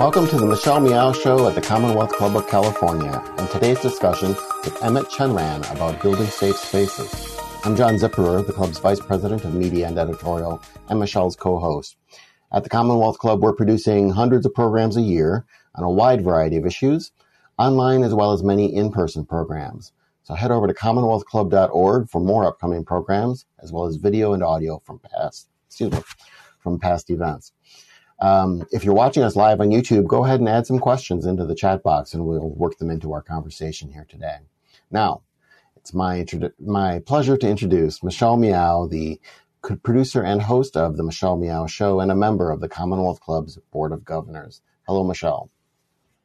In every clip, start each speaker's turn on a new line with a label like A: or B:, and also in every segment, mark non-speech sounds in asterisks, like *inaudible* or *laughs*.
A: Welcome to the Michelle Meow Show at the Commonwealth Club of California, and today's discussion with Emmett Chen-Ran about building safe spaces. I'm John Zipperer, the club's Vice President of Media and Editorial, and Michelle's co-host. At the Commonwealth Club, we're producing hundreds of programs a year on a wide variety of issues, online as well as many in-person programs. So head over to commonwealthclub.org for more upcoming programs, as well as video and audio from past, excuse me, from past events. Um, if you're watching us live on YouTube, go ahead and add some questions into the chat box and we'll work them into our conversation here today. Now, it's my, my pleasure to introduce Michelle Meow, the producer and host of the Michelle Meow Show and a member of the Commonwealth Club's Board of Governors. Hello, Michelle.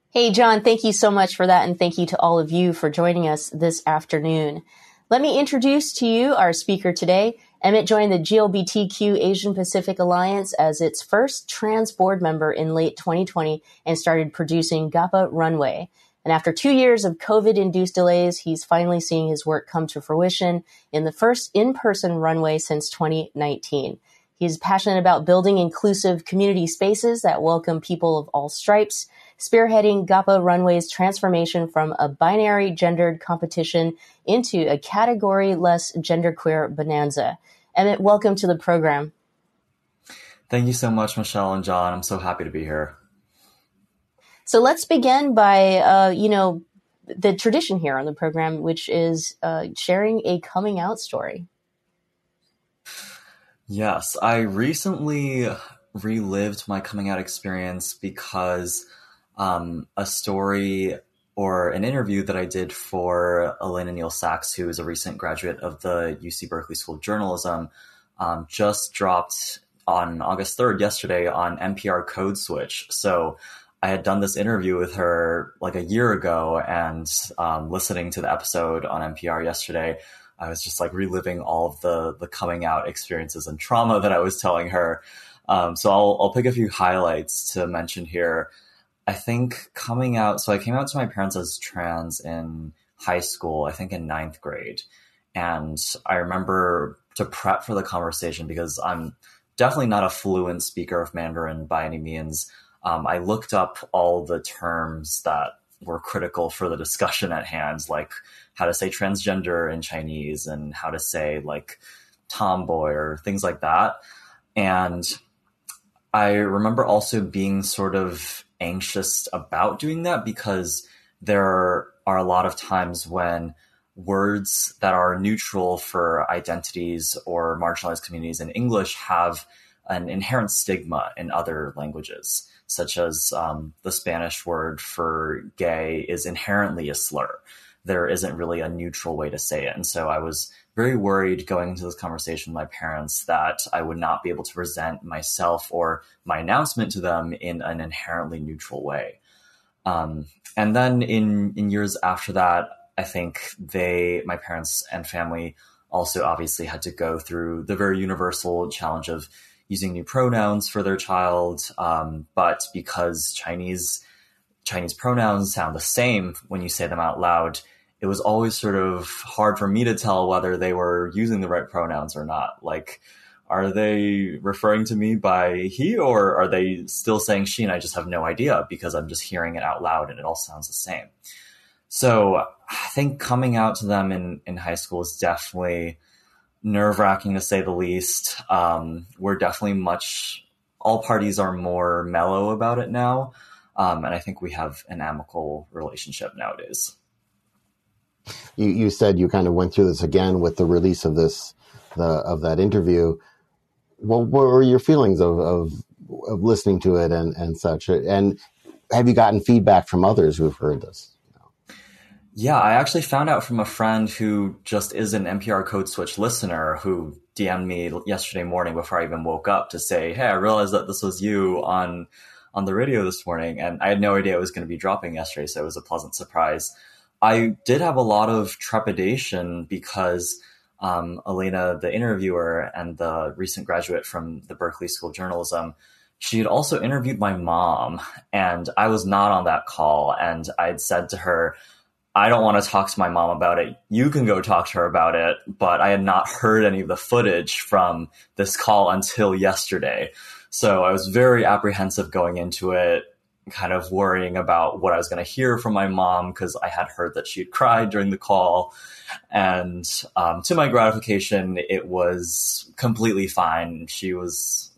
B: Hey, John, thank you so much for that. And thank you to all of you for joining us this afternoon. Let me introduce to you our speaker today. Emmett joined the GLBTQ Asian Pacific Alliance as its first trans board member in late 2020 and started producing GAPA Runway. And after two years of COVID induced delays, he's finally seeing his work come to fruition in the first in person runway since 2019. He's passionate about building inclusive community spaces that welcome people of all stripes, spearheading GAPA Runway's transformation from a binary gendered competition into a category less genderqueer bonanza. Emmett, welcome to the program.
C: Thank you so much, Michelle and John. I'm so happy to be here.
B: So let's begin by, uh, you know, the tradition here on the program, which is uh, sharing a coming out story.
C: Yes, I recently relived my coming out experience because um, a story or an interview that I did for Elena Neal Sachs, who is a recent graduate of the UC Berkeley School of Journalism, um, just dropped on August 3rd, yesterday, on NPR Code Switch. So I had done this interview with her like a year ago, and um, listening to the episode on NPR yesterday, I was just like reliving all of the the coming out experiences and trauma that I was telling her. Um, so I'll I'll pick a few highlights to mention here. I think coming out. So I came out to my parents as trans in high school. I think in ninth grade, and I remember to prep for the conversation because I'm definitely not a fluent speaker of Mandarin by any means um, I looked up all the terms that were critical for the discussion at hand, like how to say transgender in Chinese and how to say like tomboy or things like that. And I remember also being sort of anxious about doing that because there are a lot of times when words that are neutral for identities or marginalized communities in English have an inherent stigma in other languages such as um, the Spanish word for gay is inherently a slur. There isn't really a neutral way to say it. And so I was very worried going into this conversation with my parents that I would not be able to present myself or my announcement to them in an inherently neutral way. Um, and then in, in years after that, I think they, my parents and family also obviously had to go through the very universal challenge of using new pronouns for their child. Um, but because Chinese Chinese pronouns sound the same when you say them out loud, it was always sort of hard for me to tell whether they were using the right pronouns or not. Like, are they referring to me by he or are they still saying she? And I just have no idea because I'm just hearing it out loud and it all sounds the same. So I think coming out to them in, in high school is definitely nerve wracking to say the least. Um, we're definitely much, all parties are more mellow about it now. Um, and I think we have an amicable relationship nowadays.
A: You, you said you kind of went through this again with the release of this, the, of that interview. Well, what were your feelings of, of, of listening to it and, and such? And have you gotten feedback from others who've heard this?
C: Yeah, I actually found out from a friend who just is an NPR Code Switch listener who DM'd me yesterday morning before I even woke up to say, "Hey, I realized that this was you on on the radio this morning," and I had no idea it was going to be dropping yesterday, so it was a pleasant surprise. I did have a lot of trepidation because um, Elena, the interviewer and the recent graduate from the Berkeley School of Journalism, she had also interviewed my mom, and I was not on that call, and I had said to her I don't want to talk to my mom about it. You can go talk to her about it. But I had not heard any of the footage from this call until yesterday. So I was very apprehensive going into it, kind of worrying about what I was going to hear from my mom because I had heard that she had cried during the call. And um, to my gratification, it was completely fine. She was,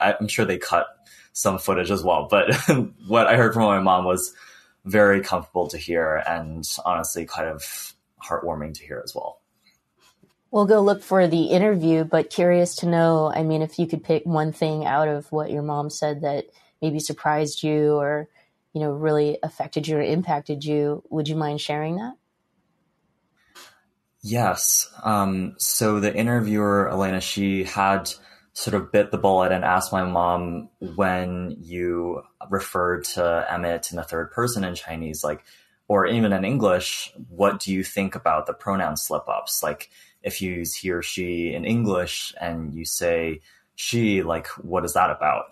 C: I'm sure they cut some footage as well, but *laughs* what I heard from my mom was very comfortable to hear and honestly kind of heartwarming to hear as well.
B: We'll go look for the interview, but curious to know, I mean, if you could pick one thing out of what your mom said that maybe surprised you or, you know, really affected you or impacted you, would you mind sharing that?
C: Yes. Um, so the interviewer, Elena, she had sort of bit the bullet and asked my mom when you referred to Emmett in the third person in Chinese, like, or even in English, what do you think about the pronoun slip ups? Like, if you use he or she in English and you say she, like, what is that about?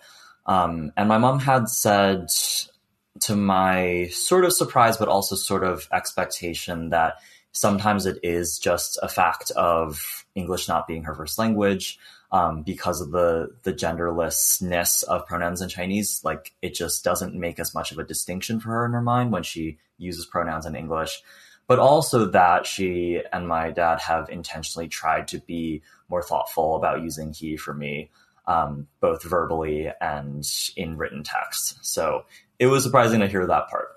C: Um, and my mom had said to my sort of surprise, but also sort of expectation that sometimes it is just a fact of English not being her first language um, because of the the genderlessness of pronouns in Chinese. Like it just doesn't make as much of a distinction for her in her mind when she uses pronouns in English. But also that she and my dad have intentionally tried to be more thoughtful about using he for me, um, both verbally and in written text. So it was surprising to hear that part.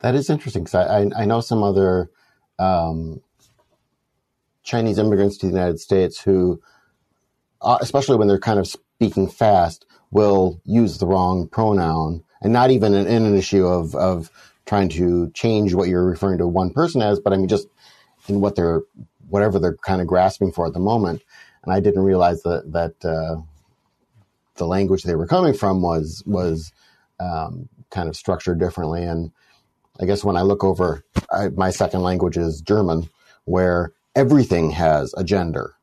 A: That is interesting because I, I, I, know some other um, Chinese immigrants to the United States who uh, especially when they're kind of speaking fast, will use the wrong pronoun and not even in, in, an issue of, of trying to change what you're referring to one person as, but I mean, just in what they're, whatever they're kind of grasping for at the moment. And I didn't realize that, that, uh, the language they were coming from was, was, um, kind of structured differently. And I guess when I look over, I, my second language is German, where everything has a gender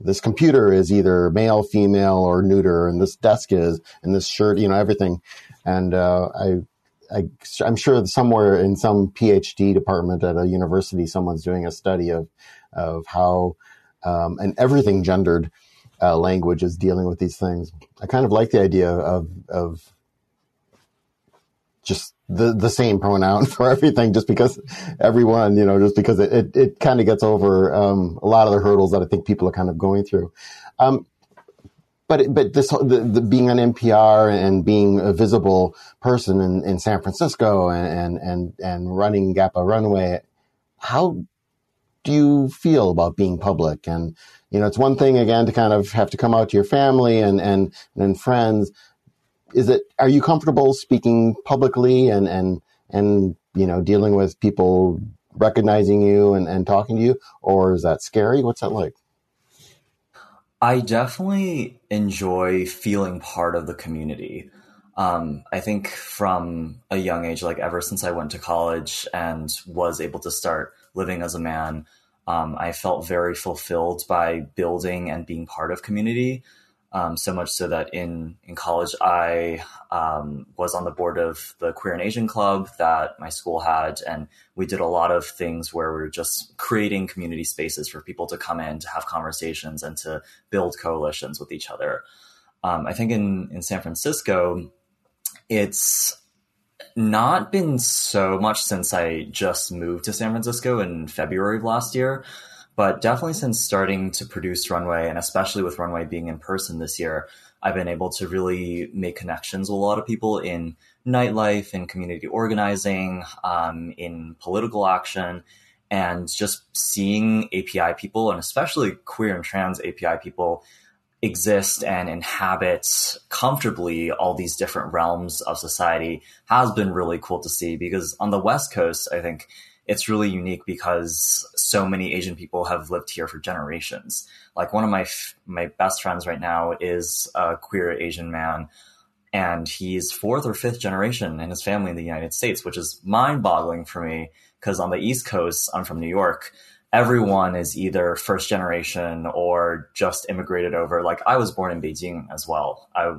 A: this computer is either male, female, or neuter, and this desk is, and this shirt, you know, everything. And uh, I, I, am sure somewhere in some PhD department at a university, someone's doing a study of, of how, um, and everything gendered uh, language is dealing with these things. I kind of like the idea of, of just the the same pronoun *laughs* for everything just because everyone you know just because it it, it kind of gets over um, a lot of the hurdles that I think people are kind of going through. Um, but but this the, the, being on NPR and being a visible person in, in San Francisco and and and running Gapa Runway, how do you feel about being public? And you know, it's one thing again to kind of have to come out to your family and and and friends, is it are you comfortable speaking publicly and and and you know dealing with people recognizing you and, and talking to you? Or is that scary? What's that like?
C: I definitely enjoy feeling part of the community. Um, i think from a young age like ever since i went to college and was able to start living as a man um, i felt very fulfilled by building and being part of community um, so much so that in in college I um, was on the board of the Queer and Asian Club that my school had, and we did a lot of things where we were just creating community spaces for people to come in to have conversations and to build coalitions with each other. Um, I think in in San Francisco, it's not been so much since I just moved to San Francisco in February of last year. But definitely since starting to produce Runway, and especially with Runway being in person this year, I've been able to really make connections with a lot of people in nightlife, in community organizing, um, in political action, and just seeing API people, and especially queer and trans API people, exist and inhabit comfortably all these different realms of society has been really cool to see because on the West Coast, I think it's really unique because so many Asian people have lived here for generations. Like one of my my best friends right now is a queer Asian man, and he's fourth or fifth generation in his family in the United States, which is mind boggling for me because on the East Coast, I'm from New York. Everyone is either first generation or just immigrated over. Like I was born in Beijing as well. I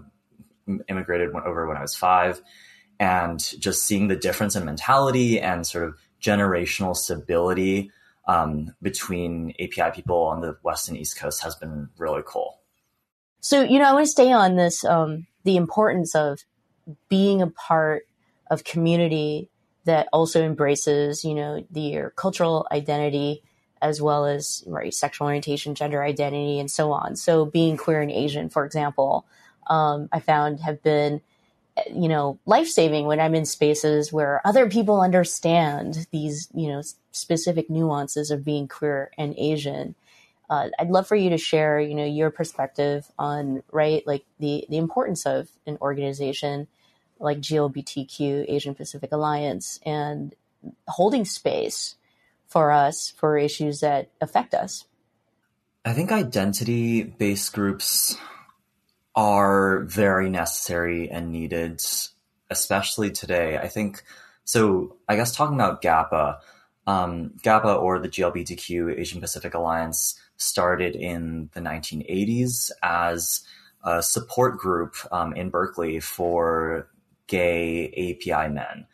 C: immigrated over when I was five, and just seeing the difference in mentality and sort of generational stability um, between API people on the West and East Coast has been really cool.
B: So, you know, I want to stay on this um, the importance of being a part of community that also embraces, you know, the, your cultural identity as well as right, sexual orientation, gender identity, and so on. So being queer and Asian, for example, um, I found have been, you know, life saving when I'm in spaces where other people understand these, you know, specific nuances of being queer and Asian. Uh, I'd love for you to share, you know, your perspective on right, like the the importance of an organization like GLBTQ Asian Pacific Alliance and holding space for us for issues that affect us.
C: I think identity based groups are very necessary and needed, especially today. I think so. I guess talking about GAPA, um, GAPA or the GLBTQ Asian Pacific Alliance started in the 1980s as a support group um, in Berkeley for gay API men.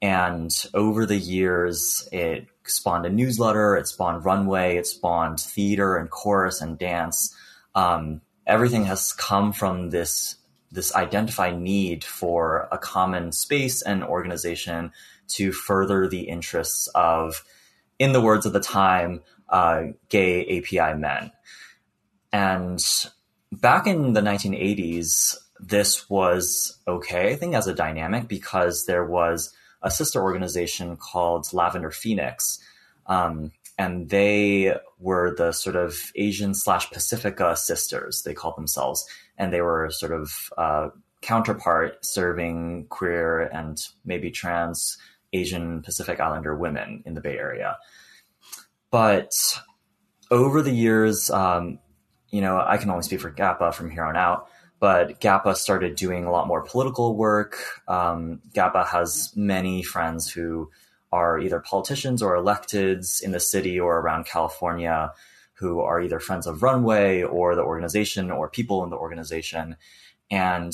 C: And over the years, it spawned a newsletter, it spawned runway, it spawned theater and chorus and dance. Um, everything has come from this this identified need for a common space and organization to further the interests of, in the words of the time, uh, gay API men. And back in the 1980s, this was okay, I think, as a dynamic because there was a sister organization called Lavender Phoenix. Um, and they were the sort of Asian slash Pacifica sisters, they called themselves. And they were sort of uh, counterpart serving queer and maybe trans Asian Pacific Islander women in the Bay Area. But over the years, um, you know, I can only speak for GAPA from here on out but GAPA started doing a lot more political work. Um, GAPA has many friends who are either politicians or electeds in the city or around California who are either friends of Runway or the organization or people in the organization. And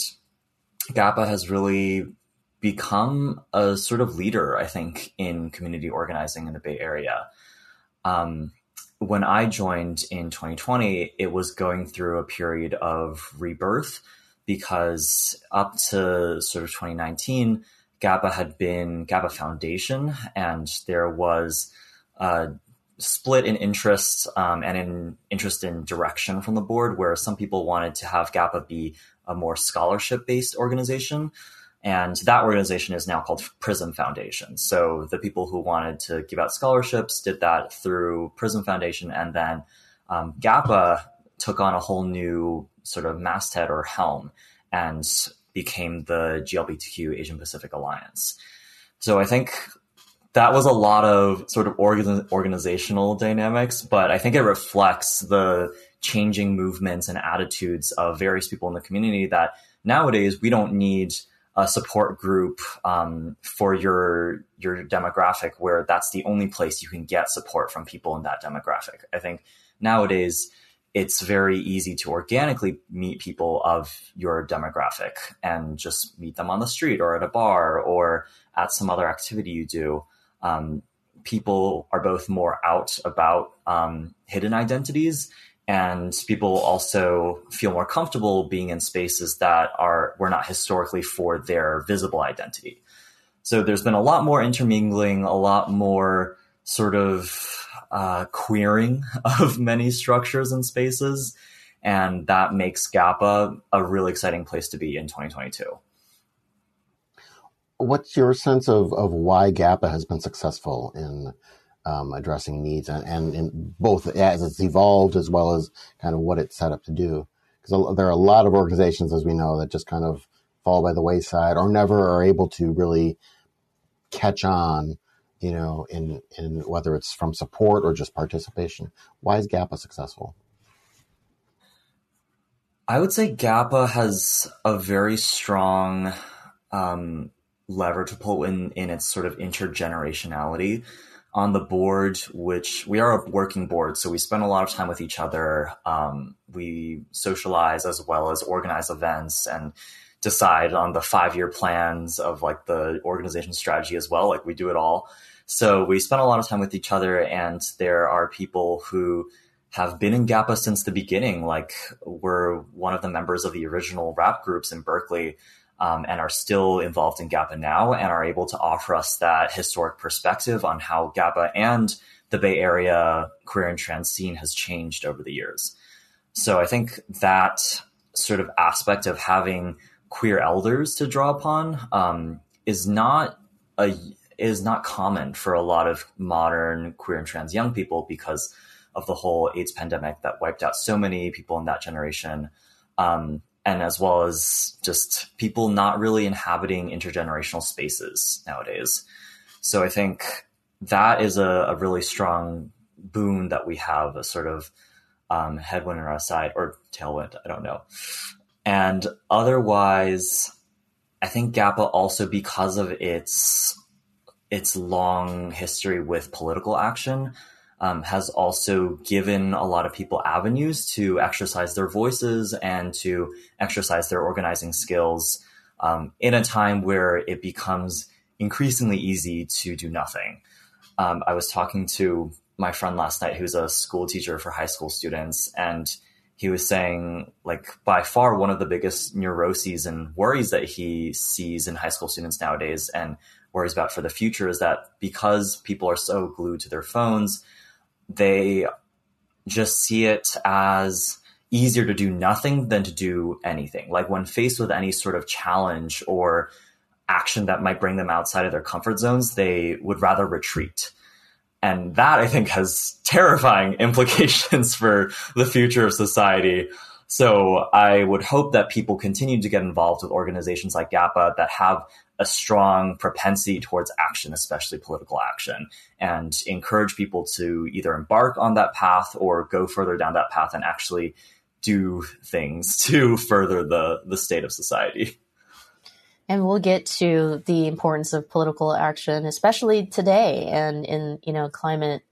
C: GAPA has really become a sort of leader, I think, in community organizing in the Bay Area. Um, when I joined in 2020, it was going through a period of rebirth because up to sort of 2019, GAPA had been GAPA Foundation, and there was a split in interest um, and in interest in direction from the board, where some people wanted to have GAPA be a more scholarship based organization, and that organization is now called Prism Foundation. So the people who wanted to give out scholarships did that through Prism Foundation. And then um, GAPA took on a whole new sort of masthead or helm and became the GLBTQ Asian Pacific Alliance. So I think that was a lot of sort of organ- organizational dynamics, but I think it reflects the changing movements and attitudes of various people in the community that nowadays we don't need – a support group um, for your your demographic where that's the only place you can get support from people in that demographic. I think nowadays it's very easy to organically meet people of your demographic and just meet them on the street or at a bar or at some other activity you do. Um, people are both more out about um, hidden identities and people also feel more comfortable being in spaces that are were not historically for their visible identity. So there's been a lot more intermingling, a lot more sort of uh, queering *laughs* of many structures and spaces, and that makes GAPA a really exciting place to be in 2022.
A: What's your sense of, of why GAPA has been successful in um, addressing needs and, and both as it's evolved as well as kind of what it's set up to do. Because there are a lot of organizations, as we know, that just kind of fall by the wayside or never are able to really catch on, you know, in, in whether it's from support or just participation. Why is GAPA successful?
C: I would say GAPA has a very strong um, lever to pull in in its sort of intergenerationality on the board, which we are a working board, so we spend a lot of time with each other. Um, we socialize as well as organize events and decide on the five year plans of like the organization strategy as well. Like we do it all. So we spend a lot of time with each other, and there are people who have been in GAPA since the beginning. Like we're one of the members of the original rap groups in Berkeley. Um, and are still involved in GAPA now and are able to offer us that historic perspective on how GAPA and the Bay Area queer and trans scene has changed over the years. So I think that sort of aspect of having queer elders to draw upon um, is not a is not common for a lot of modern queer and trans young people because of the whole AIDS pandemic that wiped out so many people in that generation. Um, and as well as just people not really inhabiting intergenerational spaces nowadays. So I think that is a, a really strong boon that we have, a sort of um, headwind on our side or tailwind, I don't know. And otherwise, I think GAPA also because of its its long history with political action um, has also given a lot of people avenues to exercise their voices and to exercise their organizing skills um, in a time where it becomes increasingly easy to do nothing. Um, I was talking to my friend last night who's a school teacher for high school students, and he was saying, like, by far one of the biggest neuroses and worries that he sees in high school students nowadays and worries about for the future is that because people are so glued to their phones, they just see it as easier to do nothing than to do anything. Like when faced with any sort of challenge or action that might bring them outside of their comfort zones, they would rather retreat. And that I think has terrifying *laughs* implications for the future of society. So I would hope that people continue to get involved with organizations like GAPA that have a strong propensity towards action, especially political action, and encourage people to either embark on that path or go further down that path and actually do things *laughs* to further the, the state of society.
B: And we'll get to the importance of political action, especially today and in, you know, climate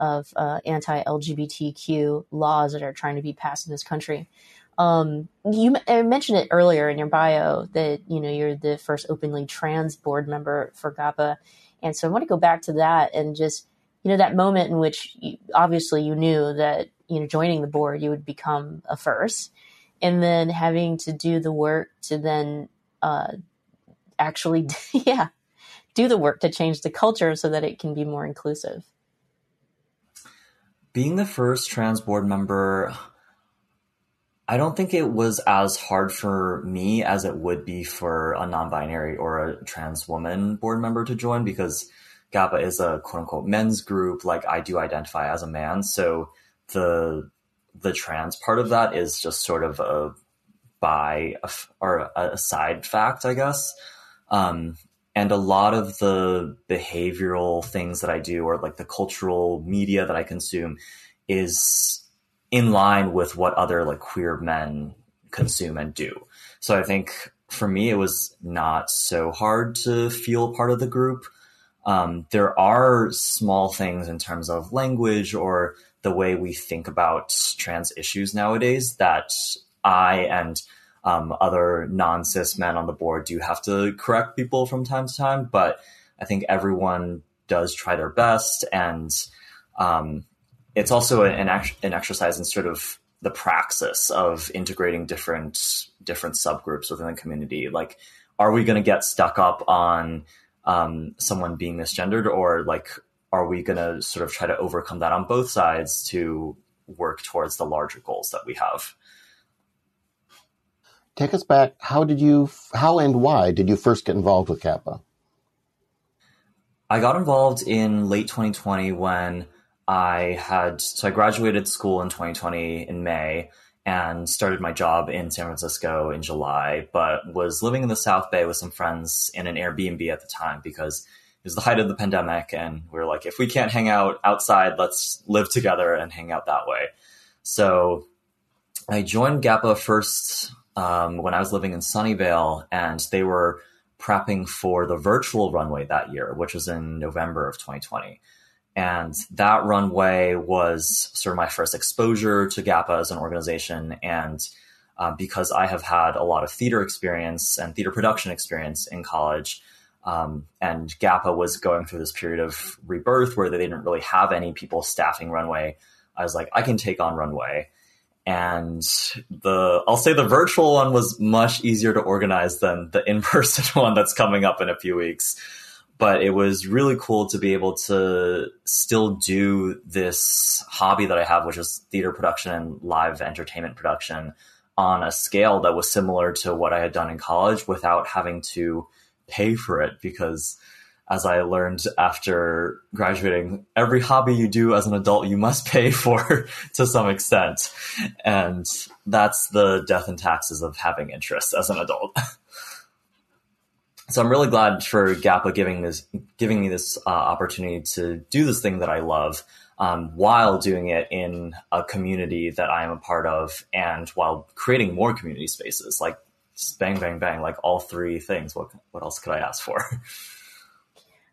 B: of uh, anti-LGBTQ laws that are trying to be passed in this country. Um, you mentioned it earlier in your bio that you know you're the first openly trans board member for GAPA, and so I want to go back to that and just you know that moment in which you, obviously you knew that you know joining the board you would become a first, and then having to do the work to then uh, actually *laughs* yeah do the work to change the culture so that it can be more inclusive.
C: Being the first trans board member I don't think it was as hard for me as it would be for a non-binary or a trans woman board member to join because GAPA is a quote unquote men's group. Like I do identify as a man. So the, the trans part of that is just sort of a by or a side fact, I guess. Um, and a lot of the behavioral things that I do or like the cultural media that I consume is in line with what other like queer men consume and do. So I think for me, it was not so hard to feel part of the group. Um, there are small things in terms of language or the way we think about trans issues nowadays that I and um, other non cis men on the board do have to correct people from time to time. But I think everyone does try their best. And um, it's also an, an exercise in sort of the praxis of integrating different different subgroups within the community. Like, are we going to get stuck up on um, someone being misgendered, or like, are we going to sort of try to overcome that on both sides to work towards the larger goals that we have?
A: Take us back. How did you? How and why did you first get involved with GAPA?
C: I got involved in late 2020 when I had so I graduated school in 2020 in May and started my job in San Francisco in July, but was living in the South Bay with some friends in an Airbnb at the time because it was the height of the pandemic and we were like if we can't hang out outside, let's live together and hang out that way. So I joined GAPA first um, when I was living in Sunnyvale and they were prepping for the virtual runway that year, which was in November of 2020. And that runway was sort of my first exposure to GAPA as an organization. And uh, because I have had a lot of theater experience and theater production experience in college, um, and GAPA was going through this period of rebirth where they didn't really have any people staffing runway. I was like, I can take on runway. and the I'll say the virtual one was much easier to organize than the in-person *laughs* one that's coming up in a few weeks. But it was really cool to be able to still do this hobby that I have, which is theater production and live entertainment production on a scale that was similar to what I had done in college without having to pay for it because as I learned after graduating, every hobby you do as an adult, you must pay *laughs* for to some extent. And that's the death and taxes of having interests as an adult. *laughs* so I'm really glad for GAPA giving this, giving me this uh, opportunity to do this thing that I love. Um, while doing it in a community that I am a part of and while creating more community spaces like bang, bang, bang, like all three things. What, what else could I ask for? *laughs*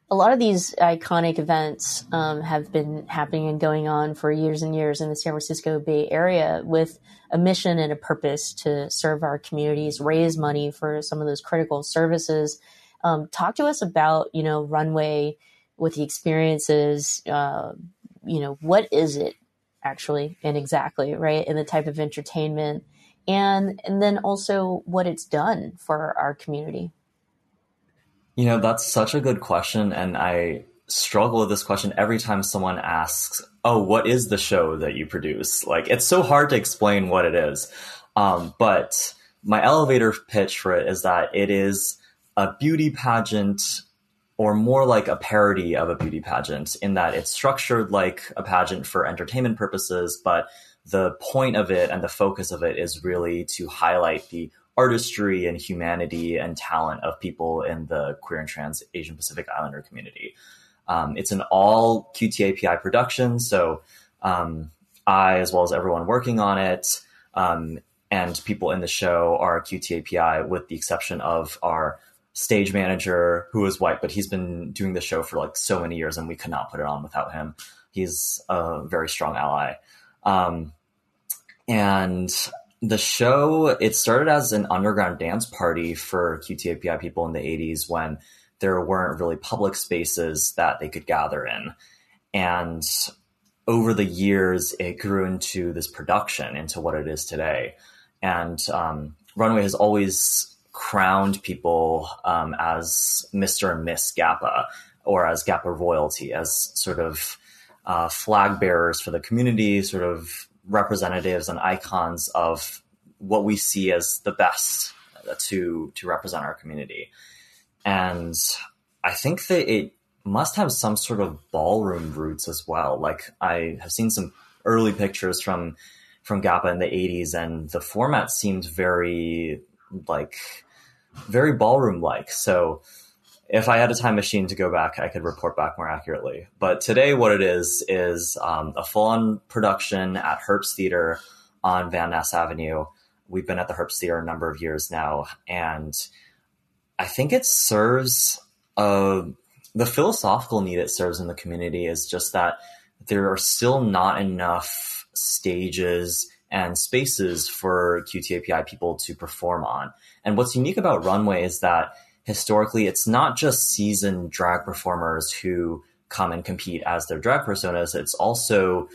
B: a lot of these iconic events um, have been happening and going on for years and years in the San Francisco Bay Area with a mission and a purpose to serve our communities, raise money for some of those critical services. Um, talk to us about, you know, Runway with the experiences. Uh, you know, what is it actually and exactly, right? And the type of entertainment, and and then also what it's done for our community.
C: You know, that's such a good question. And I struggle with this question every time someone asks, Oh, what is the show that you produce? Like, it's so hard to explain what it is. Um, but my elevator pitch for it is that it is a beauty pageant or more like a parody of a beauty pageant in that it's structured like a pageant for entertainment purposes, but the point of it and the focus of it is really to highlight the artistry and humanity and talent of people in the queer and trans Asian Pacific Islander community. Um, it's an all QTAPI production, so um, I, as well as everyone working on it, um, and people in the show are QTAPI, with the exception of our stage manager, who is white, but he's been doing the show for like so many years, and we could not put it on without him. He's a very strong ally. Um, and the show it started as an underground dance party for QTAPI people in the 80s when there weren't really public spaces that they could gather in. And over the years, it grew into this production, into what it is today. And um, Runway has always crowned people um, as Mr. and Miss GAPA or as GAPA royalty, as sort of uh, flag bearers for the community, sort of representatives and icons of what we see as the best to to represent our community. And I think that it must have some sort of ballroom roots as well. Like I have seen some early pictures from from GAPA in the 80s and the format seemed very like very ballroom like. So if I had a time machine to go back, I could report back more accurately. But today, what it is is um, a full on production at Herbst Theater on Van Ness Avenue. We've been at the Herbst Theater a number of years now, and I think it serves uh, the philosophical need it serves in the community is just that there are still not enough stages and spaces for QTAPI people to perform on. And what's unique about Runway is that historically it's not just seasoned drag performers who come and compete as their drag personas, it's also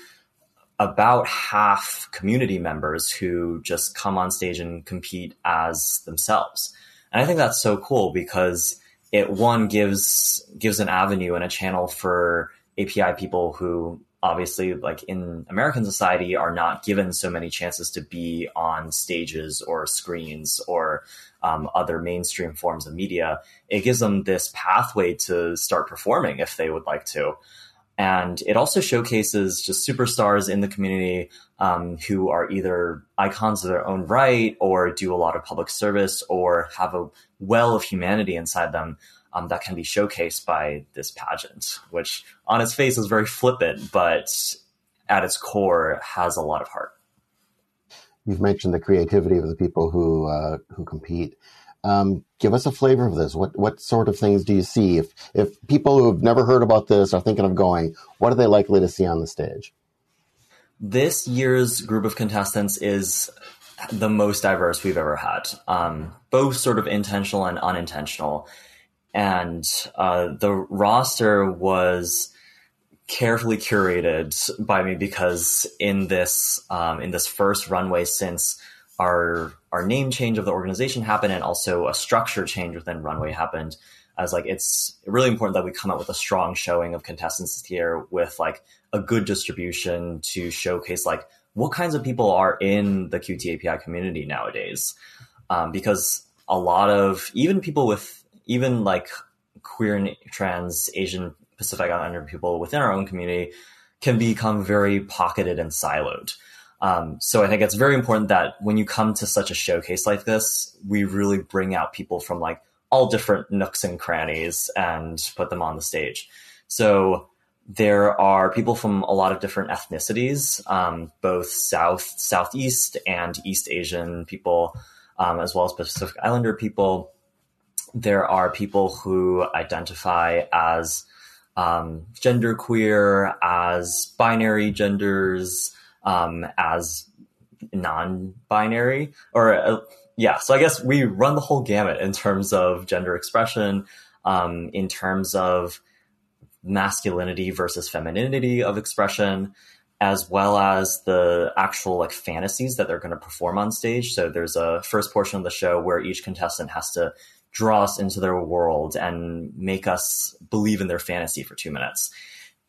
C: about half community members who just come on stage and compete as themselves. And I think that's so cool because it one gives gives an avenue and a channel for API people who obviously like in American society are not given so many chances to be on stages or screens or um, other mainstream forms of media. It gives them this pathway to start performing if they would like to. And it also showcases just superstars in the community um, who are either icons of their own right or do a lot of public service or have a well of humanity inside them um, that can be showcased by this pageant, which on its face is very flippant, but at its core has a lot of heart.
A: You've mentioned the creativity of the people who uh, who compete. Um, give us a flavor of this. What what sort of things do you see? If if people who've never heard about this are thinking of going, what are they likely to see on the stage?
C: This year's group of contestants is the most diverse we've ever had, um, both sort of intentional and unintentional. And uh, the roster was carefully curated by me because in this um, in this first runway since our our name change of the organization happened and also a structure change within runway happened as like it's really important that we come up with a strong showing of contestants here with like a good distribution to showcase like what kinds of people are in the qt api community nowadays. Um, because a lot of even people with even like queer and trans asian pacific islander people within our own community can become very pocketed and siloed um, so I think it's very important that when you come to such a showcase like this, we really bring out people from like all different nooks and crannies and put them on the stage. So there are people from a lot of different ethnicities, um, both South, Southeast, and East Asian people, um, as well as Pacific Islander people. There are people who identify as um, genderqueer, as binary genders, um, as non-binary or uh, yeah so i guess we run the whole gamut in terms of gender expression um, in terms of masculinity versus femininity of expression as well as the actual like fantasies that they're going to perform on stage. So there's a first portion of the show where each contestant has to draw us into their world and make us believe in their fantasy for two minutes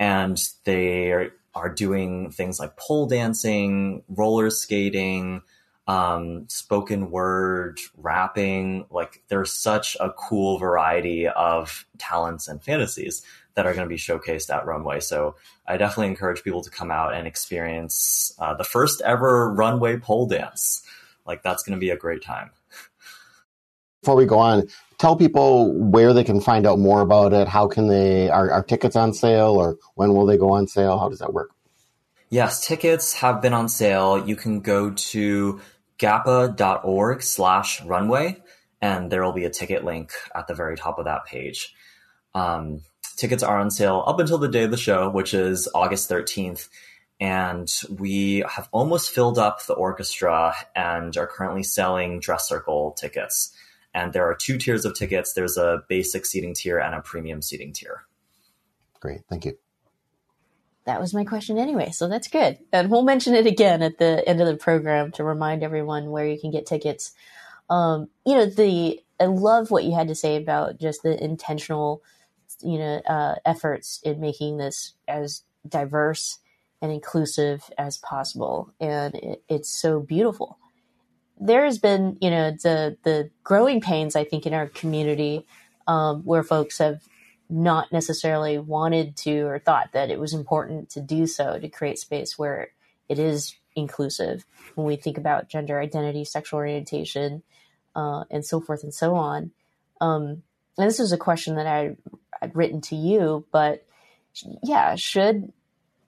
C: and they are doing things like pole dancing, roller skating, um, spoken word, rapping. Like there's such a cool variety of talents and fantasies that are going to be showcased at Runway. So I definitely encourage people to come out and experience uh, the first ever Runway pole dance. Like that's going to be a great time.
A: Before we go on, tell people where they can find out more about it. How can they, are, are tickets on sale or when will they go on sale? How does that work?
C: Yes, tickets have been on sale. You can go to gapa.org slash runway and there will be a ticket link at the very top of that page. Um, tickets are on sale up until the day of the show, which is August 13th. And we have almost filled up the orchestra and are currently selling dress circle tickets. And there are two tiers of tickets. There's a basic seating tier and a premium seating tier.
A: Great. Thank you.
B: That was my question anyway, so that's good. And we'll mention it again at the end of the program to remind everyone where you can get tickets. Um, you know, the I love what you had to say about just the intentional, you know, uh, efforts in making this as diverse and inclusive as possible, and it, it's so beautiful there has been, you know, the the growing pains I think in our community um, where folks have not necessarily wanted to or thought that it was important to do so to create space where it is inclusive when we think about gender identity, sexual orientation, uh, and so forth and so on. Um, and this is a question that I I'd written to you, but yeah, should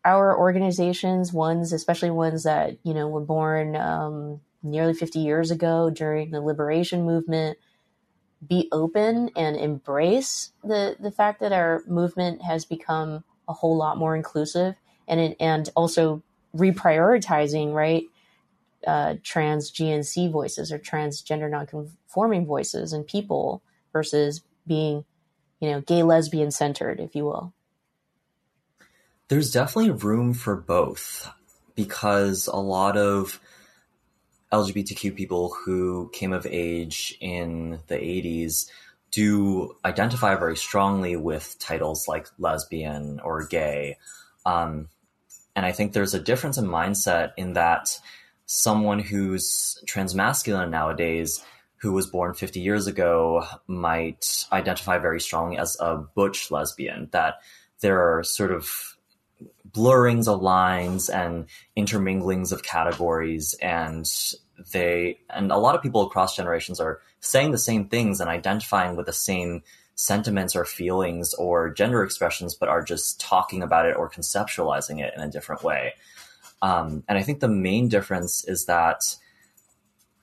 B: our organizations, ones especially ones that you know were born um, nearly 50 years ago during the liberation movement be open and embrace the the fact that our movement has become a whole lot more inclusive and and also reprioritizing right uh, trans GNC voices or transgender nonconforming voices and people versus being you know gay lesbian centered if you will.
C: There's definitely room for both because a lot of LGBTQ people who came of age in the 80s do identify very strongly with titles like lesbian or gay. Um, and I think there's a difference in mindset in that someone who's transmasculine nowadays, who was born 50 years ago, might identify very strongly as a butch lesbian, that there are sort of blurrings of lines and interminglings of categories and they and a lot of people across generations are saying the same things and identifying with the same sentiments or feelings or gender expressions, but are just talking about it or conceptualizing it in a different way. Um, and I think the main difference is that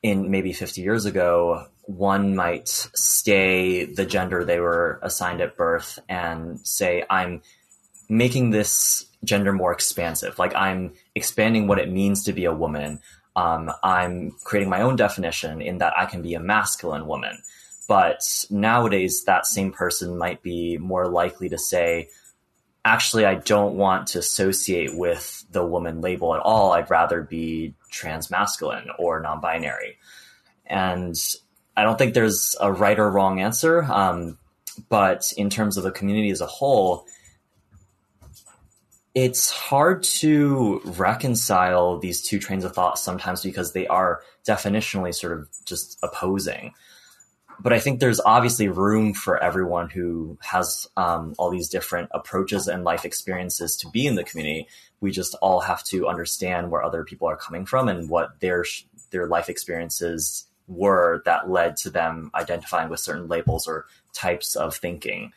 C: in maybe 50 years ago, one might stay the gender they were assigned at birth and say, I'm making this gender more expansive. Like I'm expanding what it means to be a woman um, I'm creating my own definition in that I can be a masculine woman. But nowadays, that same person might be more likely to say, actually, I don't want to associate with the woman label at all. I'd rather be trans masculine or non binary. And I don't think there's a right or wrong answer. Um, but in terms of the community as a whole, it's hard to reconcile these two trains of thought sometimes because they are definitionally sort of just opposing. But I think there's obviously room for everyone who has um, all these different approaches and life experiences to be in the community. We just all have to understand where other people are coming from and what their their life experiences were that led to them identifying with certain labels or types of thinking.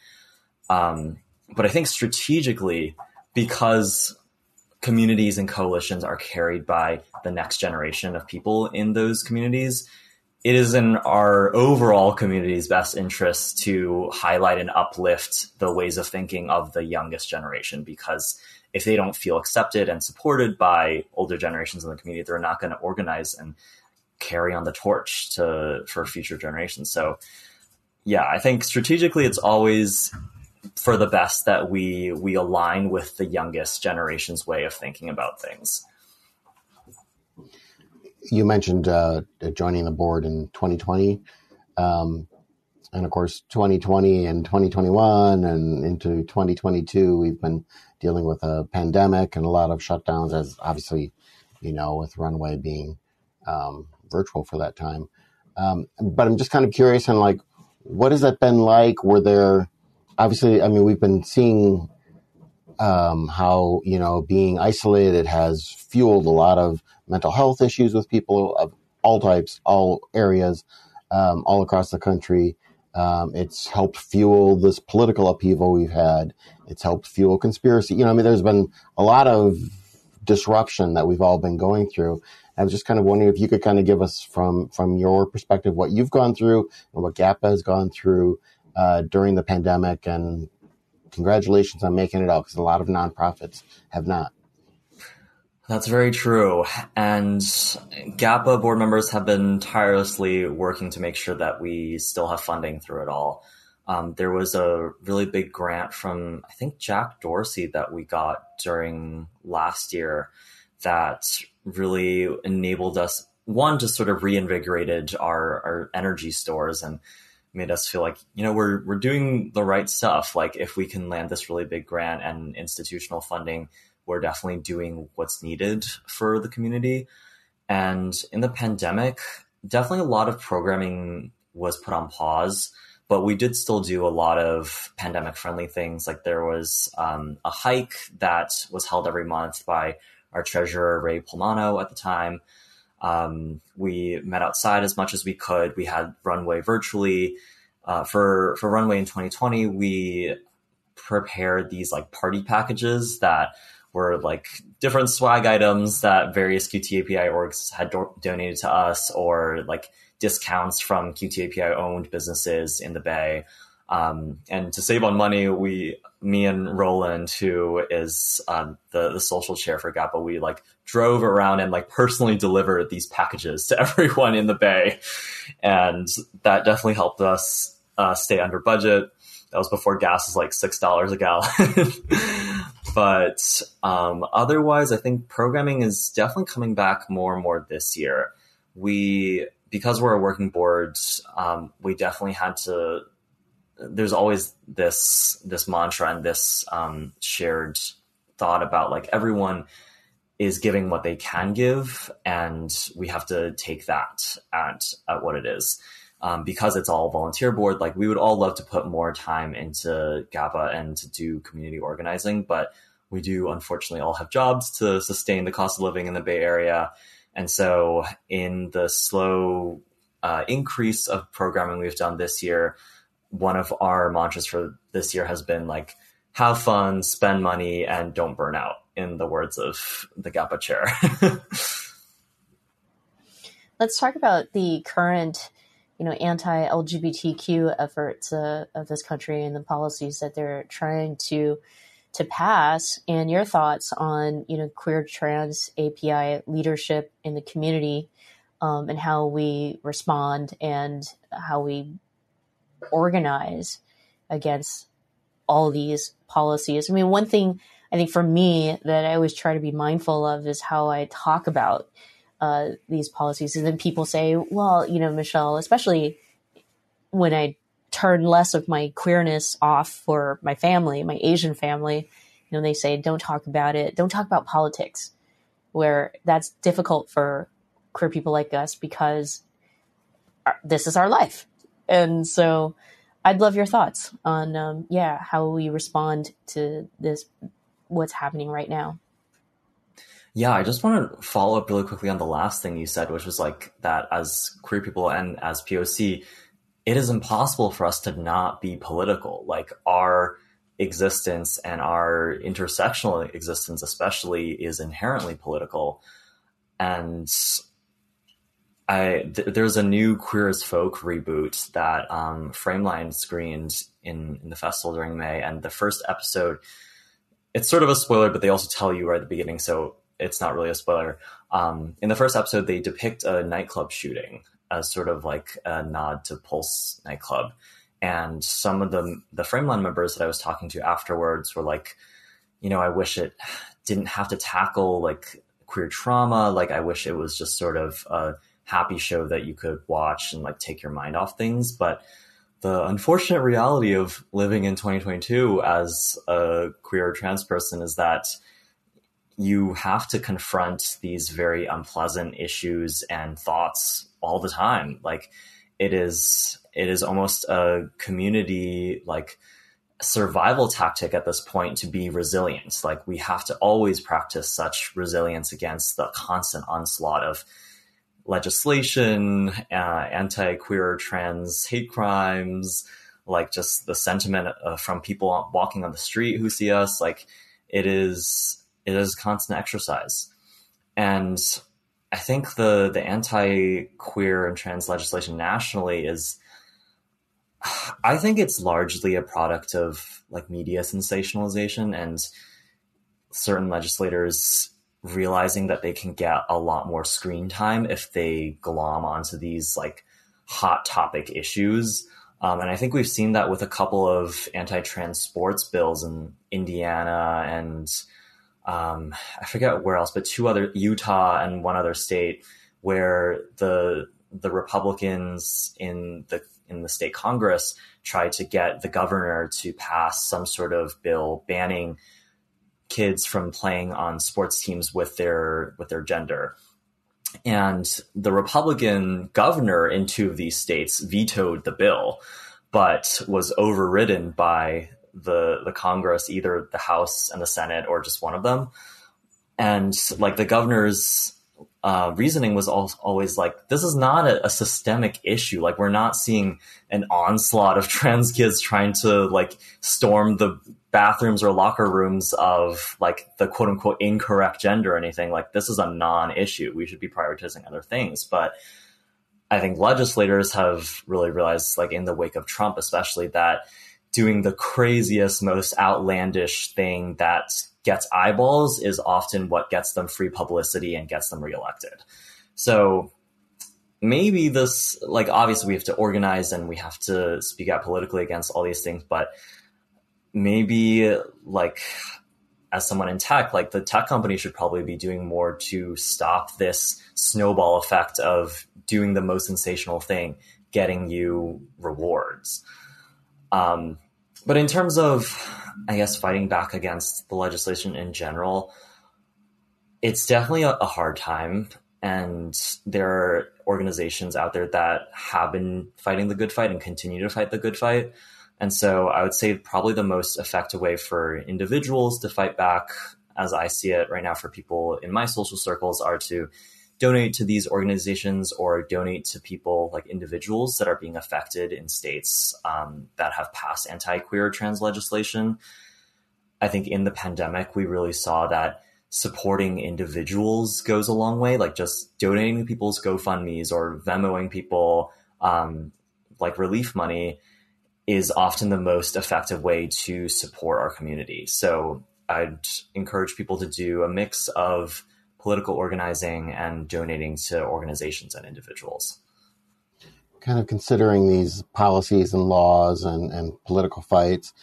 C: Um, but I think strategically, because communities and coalitions are carried by the next generation of people in those communities, it is in our overall community's best interest to highlight and uplift the ways of thinking of the youngest generation because if they don't feel accepted and supported by older generations in the community, they're not going to organize and carry on the torch to for future generations. So yeah, I think strategically it's always for the best that we we align with the youngest generation's way of thinking about things.
A: You mentioned uh, joining the board in 2020, um, and of course 2020 and 2021 and into 2022, we've been dealing with a pandemic and a lot of shutdowns, as obviously you know, with Runway being um, virtual for that time. Um, but I'm just kind of curious and like, what has that been like? Were there obviously, I mean, we've been seeing um, how you know being isolated has fueled a lot of mental health issues with people of all types, all areas, um, all across the country. Um, it's helped fuel this political upheaval we've had. It's helped fuel conspiracy. You know, I mean, there's been a lot of disruption that we've all been going through. I was just kind of wondering if you could kind of give us from from your perspective what you've gone through and what GAPA has gone through uh, during the pandemic. And congratulations on making it out because a lot of nonprofits have not.
C: That's very true. And GAPA board members have been tirelessly working to make sure that we still have funding through it all. Um, there was a really big grant from, I think, Jack Dorsey that we got during last year that really enabled us one to sort of reinvigorated our, our energy stores and made us feel like you know we're we're doing the right stuff. Like if we can land this really big grant and institutional funding we're definitely doing what's needed for the community. And in the pandemic definitely a lot of programming was put on pause but we did still do a lot of pandemic friendly things. Like there was um, a hike that was held every month by our treasurer, Ray Pulmano, at the time. Um, we met outside as much as we could. We had runway virtually. Uh, for for runway in 2020, we prepared these like party packages that were like different swag items that various QTAPI orgs had do- donated to us, or like discounts from QTAPI owned businesses in the Bay. Um, and to save on money, we, me and Roland, who is um, the the social chair for GAPA, we like drove around and like personally delivered these packages to *laughs* everyone in the Bay, and that definitely helped us uh, stay under budget. That was before gas was like six dollars a gallon. *laughs* but um, otherwise, I think programming is definitely coming back more and more this year. We because we're a working board, um, we definitely had to there's always this this mantra and this um, shared thought about like everyone is giving what they can give, and we have to take that at at what it is. Um, because it's all volunteer board, like we would all love to put more time into GAPA and to do community organizing, but we do unfortunately all have jobs to sustain the cost of living in the Bay Area. And so, in the slow uh, increase of programming we've done this year, one of our mantras for this year has been like have fun, spend money, and don't burn out. In the words of the GAPA chair. *laughs*
B: Let's talk about the current, you know, anti-LGBTQ efforts uh, of this country and the policies that they're trying to to pass, and your thoughts on you know queer trans API leadership in the community, um, and how we respond and how we organize against all these policies. I mean, one thing I think for me that I always try to be mindful of is how I talk about uh, these policies. And then people say, well, you know, Michelle, especially when I turn less of my queerness off for my family, my Asian family, you know, they say, don't talk about it. Don't talk about politics, where that's difficult for queer people like us because this is our life. And so I'd love your thoughts on, um, yeah, how we respond to this, what's happening right now.
C: Yeah, I just want to follow up really quickly on the last thing you said, which was like that as queer people and as POC, it is impossible for us to not be political. Like our existence and our intersectional existence, especially, is inherently political. And I th- there's a new Queer as Folk reboot that um, Frameline screened in, in the festival during May, and the first episode. It's sort of a spoiler, but they also tell you right at the beginning, so it's not really a spoiler. Um, in the first episode, they depict a nightclub shooting as sort of like a nod to Pulse nightclub. And some of the the Frameline members that I was talking to afterwards were like, you know, I wish it didn't have to tackle like queer trauma. Like I wish it was just sort of a happy show that you could watch and like take your mind off things. But the unfortunate reality of living in 2022 as a queer or trans person is that you have to confront these very unpleasant issues and thoughts all the time. Like it is, it is almost a community like survival tactic at this point to be resilient. Like we have to always practice such resilience against the constant onslaught of legislation, uh, anti-queer, trans hate crimes, like just the sentiment uh, from people walking on the street who see us. Like it is it is constant exercise. And I think the the anti queer and trans legislation nationally is I think it's largely a product of like media sensationalization and certain legislators realizing that they can get a lot more screen time if they glom onto these like hot topic issues. Um, and I think we've seen that with a couple of anti-trans sports bills in Indiana and um, I forget where else, but two other Utah and one other state where the the Republicans in the in the state Congress tried to get the governor to pass some sort of bill banning kids from playing on sports teams with their with their gender. And the Republican governor in two of these states vetoed the bill, but was overridden by the the Congress, either the House and the Senate or just one of them. And like the governor's uh, reasoning was always like, this is not a, a, systemic issue. Like we're not seeing an onslaught of *laughs* trans kids trying to like storm the bathrooms or locker rooms of like the quote unquote incorrect gender or anything. Like this is a non-issue. We should be prioritizing other things. But I think legislators have really realized, like in the wake of Trump, especially that doing the craziest, most outlandish thing that gets eyeballs is often what gets them free publicity and gets them reelected. So maybe this, like, obviously we have to organize and we have to speak out politically against all these things, but maybe like as someone in tech, like the tech company should probably be doing more to stop this snowball effect of doing the most sensational thing, getting you rewards. Um, but in terms of, I guess, fighting back against the legislation in general, it's definitely a, a hard time. And there are organizations out there that have been fighting the good fight and continue to fight the good fight. And so I would say probably the most effective way for individuals to fight back, as I see it right now for people in my social circles, are to donate to these organizations or donate to people like individuals that are being affected in states um, that have passed anti-queer trans legislation. I think in the pandemic, we really saw that supporting individuals goes a long way, like just donating to people's GoFundMe's or Venmoing people um, like relief money is often the most effective way to support our community. So I'd encourage people to do a mix of political organizing and donating to organizations and individuals.
A: Kind of considering these policies and laws and, and political fights,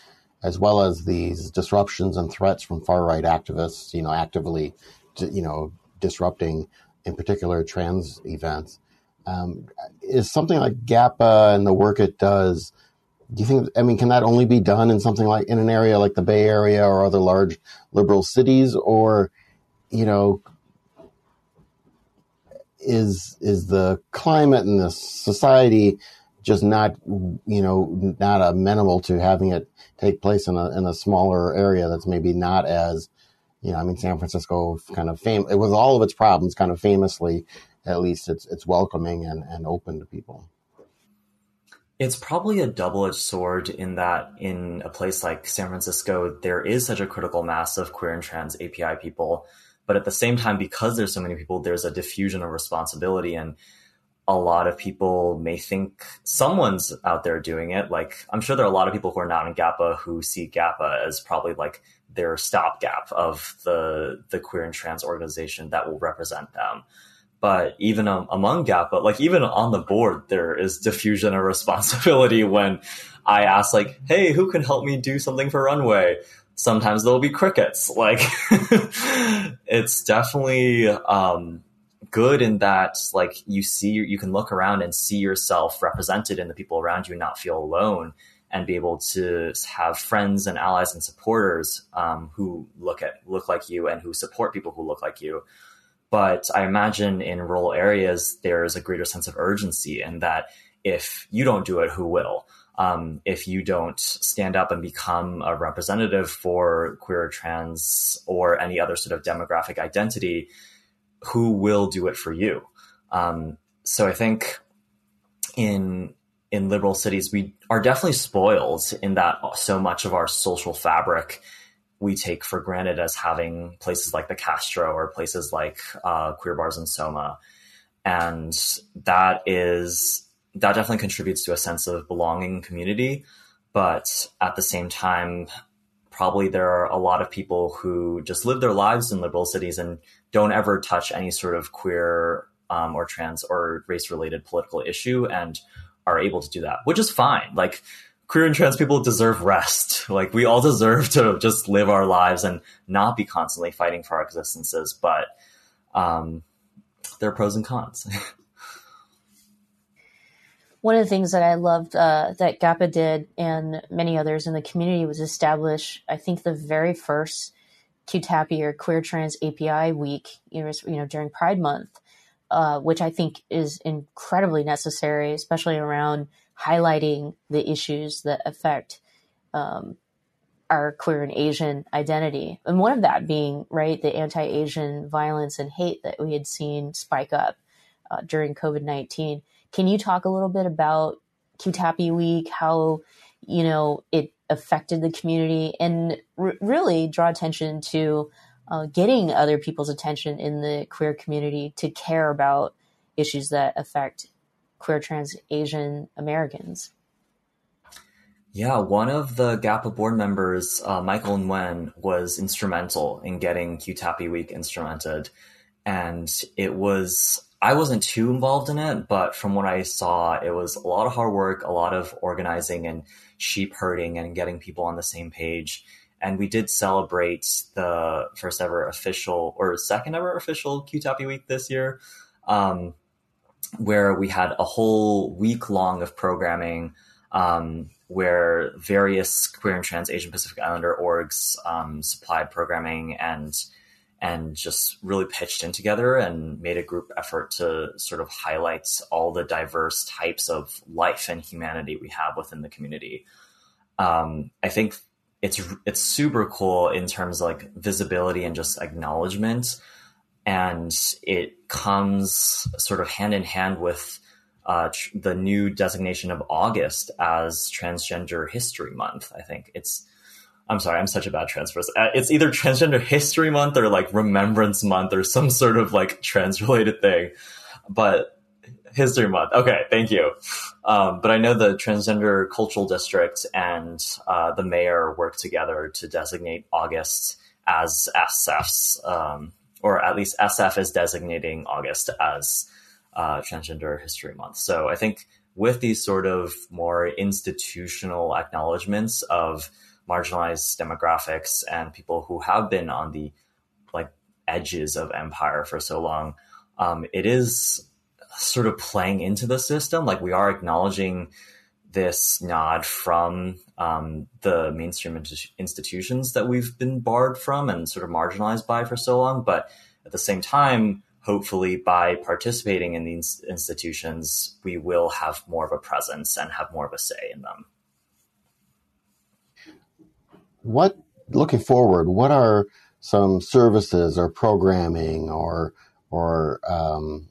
A: as well as these disruptions and threats from far right activists, you know, actively, you know, disrupting, in particular, trans events. Um, is something like GAPA and the work it does? Do you think? I mean, can that only be done in something like in an area like the Bay Area or other large liberal cities, or you know, is is the climate and the society just not you know not amenable to having it take place in a in a smaller area that's maybe not as you know I mean San Francisco kind of fame with all of its problems kind of famously at least it's it's welcoming and, and open to people.
C: It's probably a double-edged sword in that in a place like San Francisco there is such a critical mass of queer and trans API people but at the same time, because there's so many people, there's a diffusion of responsibility. And a lot of people may think someone's out there doing it. Like, I'm sure there are a lot of people who are not in GAPA who see GAPA as probably like their stopgap of the, the queer and trans organization that will represent them. But even um, among but like even on the board, there is diffusion of *laughs* responsibility when I ask like, Hey, who can help me do something for runway? sometimes there'll be crickets. *laughs* Like it's definitely um, good in that like you see you can look around and see yourself represented in the people around you and not feel alone and be able to have friends and allies and supporters um, who look at look like you and who support people who look like you. But I imagine in rural areas there's a greater sense of urgency and that if you don't do it, who will? um, if you don't stand up and become a representative for queer, trans, or any other sort of demographic identity, who will do it for you? Um, so I think in in liberal cities, we are definitely spoiled in that so much of our social fabric we take for granted as having places like the Castro or places like uh, Queer Bars and Soma, and that is that definitely contributes to a sense of belonging and community. But at the same time, probably there are a lot of people who just live their lives in liberal cities and don't ever touch any sort of queer um, or trans or race related political issue and are able to do that, which is fine. Like queer and trans people deserve rest. Like we all deserve to just live our lives and not be constantly fighting for our existences. But um, there are pros and cons. *laughs*
B: one of the things that I loved uh, that GAPA did and many others in the community was establish, I think, the very first QTAPI or Queer Trans API Week, you know, during Pride Month, uh, which I think is incredibly necessary, especially around highlighting the issues that affect um, our queer and Asian identity. And one of that being, right, the anti Asian violence and hate that we had seen spike up uh, during COVID 19 can you talk a little bit about QTAPI Week, how you know it affected the community, and r- really draw attention to uh, getting other people's attention in the queer community to care about issues that affect queer, trans, Asian Americans?
C: Yeah, one of the GAPA board members, uh, Michael Nguyen, was instrumental in getting QTAPI Week instrumented. And it was I wasn't too involved in it, but from what I saw, it was a lot of hard work, a lot of organizing and sheep herding and getting people on the same page. And we did celebrate the first ever official or second ever official QTAPI week this year, um, where we had a whole week long of programming um, where various queer and trans Asian Pacific Islander orgs um, supplied programming and and just really pitched in together and made a group effort to sort of highlight all the diverse types of life and humanity we have within the community. Um, I think it's it's super cool in terms of like visibility and just acknowledgement, and it comes sort of hand in hand with uh, tr- the new designation of August as Transgender History Month. I think it's I'm sorry, I'm such a bad trans person. Uh, it's either Transgender History Month or like Remembrance Month or some sort of like trans related thing. But History Month. Okay, thank you. Um, but I know the Transgender Cultural District and uh, the mayor work together to designate August as SF's, um, or at least SF is designating August as uh, Transgender History Month. So I think with these sort of more institutional acknowledgments of marginalized demographics and people who have been on the like edges of empire for so long, um, it is sort of playing into the system. Like we are acknowledging this nod from um, the mainstream institutions that we've been barred from and sort of marginalized by for so long. But at the same time, hopefully by participating in these institutions, we will have more of a presence and have more of a say in them.
A: What, looking forward, what are some services or programming or, or um,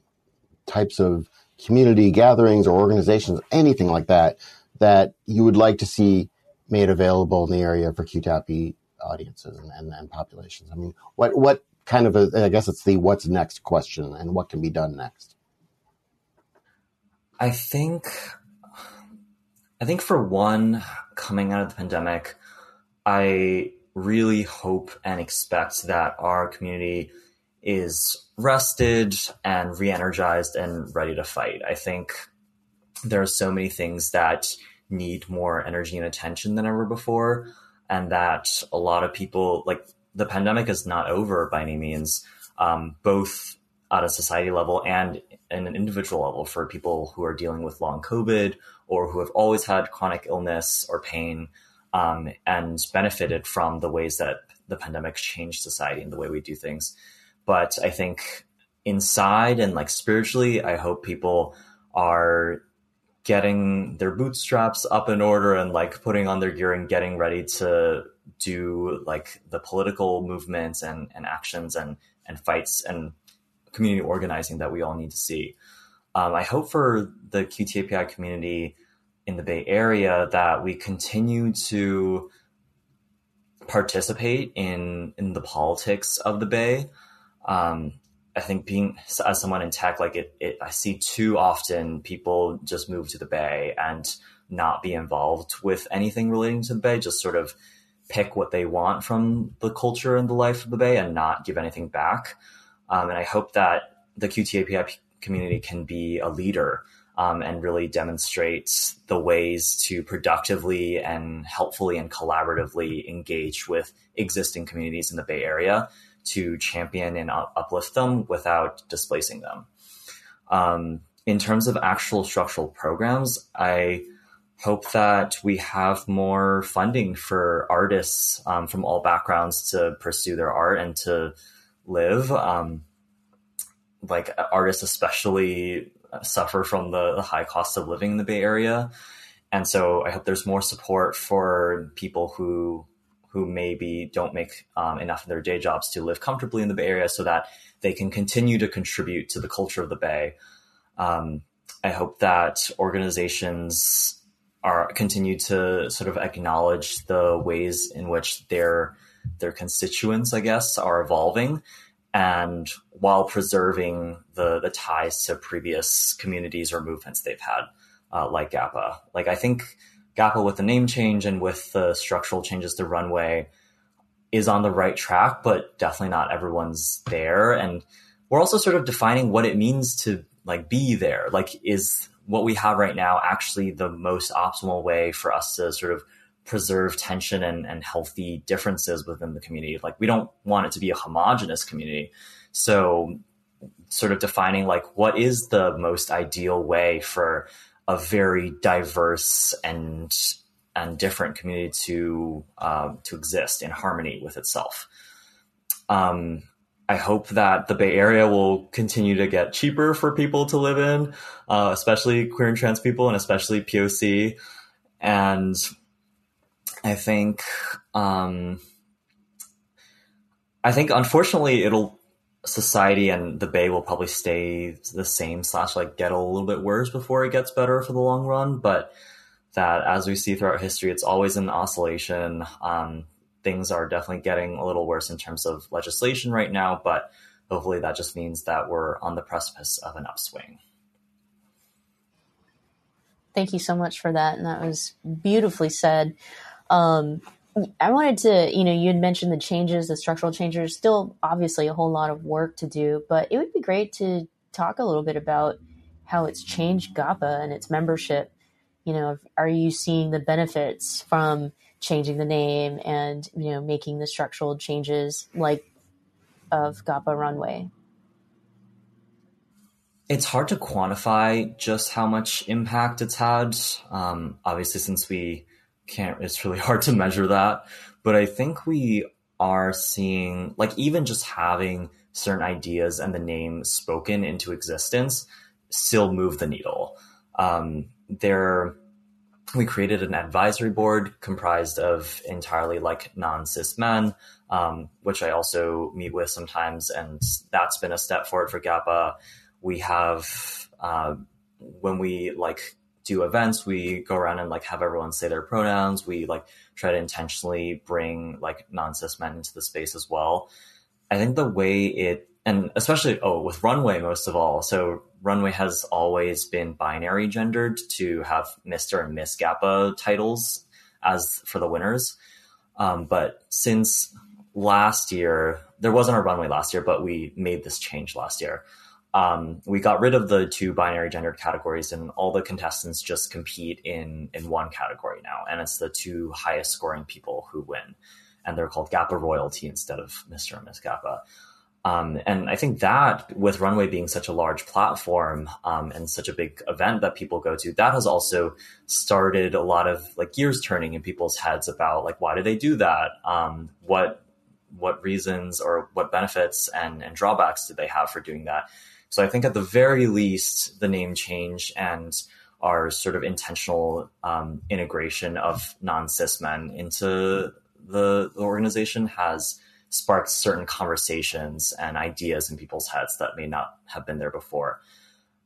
A: types of community gatherings or organizations, anything like that, that you would like to see made available in the area for QTAPI audiences and, and, and populations? I mean, what, what kind of a, I guess it's the what's next question and what can be done next?
C: I think, I think for one, coming out of the pandemic, I really hope and expect that our community is rested and re-energized and ready to fight. I think there are so many things that need more energy and attention than ever before and that a lot of people like the pandemic is not over by any means um, both at a society level and in an individual level for people who are dealing with long covid or who have always had chronic illness or pain um, and benefited from the ways that the pandemic changed society and the way we do things but I think inside and like spiritually, I hope people are getting their bootstraps up in order and like putting on their gear and getting ready to do like the political movements and, and actions and, and fights and community organizing that we all need to see. Um, I hope for the QTAPI community in the Bay Area that we continue to participate in in the politics of the Bay um, I think being as someone in tech, like it, it, I see too often people just move to the Bay and not be involved with anything relating to the Bay, just sort of pick what they want from the culture and the life of the Bay and not give anything back. Um, and I hope that the QTAPI community can be a leader um, and really demonstrate the ways to productively and helpfully and collaboratively engage with existing communities in the Bay Area to champion and uplift them without displacing them. Um, in terms of actual structural programs, I hope that we have more funding for artists um, from all backgrounds to pursue their art and to live. Um, like artists, especially suffer from the, the high cost of living in the Bay Area. And so I hope there's more support for people who who maybe don't make um, enough of their day jobs to live comfortably in the Bay Area so that they can continue to contribute to the culture of the Bay. Um, I hope that organizations are continue to sort of acknowledge the ways in which their their constituents, I guess, are evolving, and while preserving the the ties to previous communities or movements they've had, uh, like GAPA. Like I think GAPA with the name change and with the structural changes to runway is on the right track, but definitely not everyone's there. And we're also sort of defining what it means to like be there. Like, is what we have right now actually the most optimal way for us to sort of preserve tension and, and healthy differences within the community? Like, we don't want it to be a homogenous community. So, sort of defining like what is the most ideal way for a very diverse and and different community to um, to exist in harmony with itself. Um, I hope that the Bay Area will continue to get cheaper for people to live in, uh, especially queer and trans people, and especially POC. And I think, um, I think, unfortunately, it'll society and the bay will probably stay the same slash like get a little bit worse before it gets better for the long run but that as we see throughout history it's always an oscillation. Um, things are definitely getting a little worse in terms of legislation right now but hopefully that just means that we're on the precipice of an upswing.
B: Thank you so much for that and that was beautifully said. Um, I wanted to, you know, you had mentioned the changes, the structural changes, still obviously a whole lot of work to do, but it would be great to talk a little bit about how it's changed GAPA and its membership. You know, are you seeing the benefits from changing the name and you know making the structural changes like of GAPA Runway?
C: It's hard to quantify just how much impact it's had. Um, obviously, since we can't, it's really *laughs* hard to measure that. But I think we are seeing, like, even just having certain ideas and the name spoken into existence still move the needle. Um, there, we created an advisory board comprised of entirely like non-cis men, um, which I also meet with sometimes, and that's been a step forward for GAPA. We have uh, when we like do events, we go around and like have everyone say their pronouns. We like try to intentionally bring like non-cis men into the space as well. I think the way it and especially oh with runway most of all so runway has always been binary gendered to have mr and miss GAPA titles as for the winners um, but since last year there wasn't a runway last year but we made this change last year um, we got rid of the two binary gendered categories and all the contestants just compete in in one category now and it's the two highest scoring people who win and they're called GAPA royalty instead of mr and miss GAPA um, and I think that with Runway being such a large platform um, and such a big event that people go to, that has also started a lot of like gears turning in people's heads about like why do they do that? Um, what what reasons or what benefits and, and drawbacks do they have for doing that? So I think at the very least, the name change and our sort of intentional um, integration of non cis men into the, the organization has sparked certain conversations and ideas in people's heads that may not have been there before.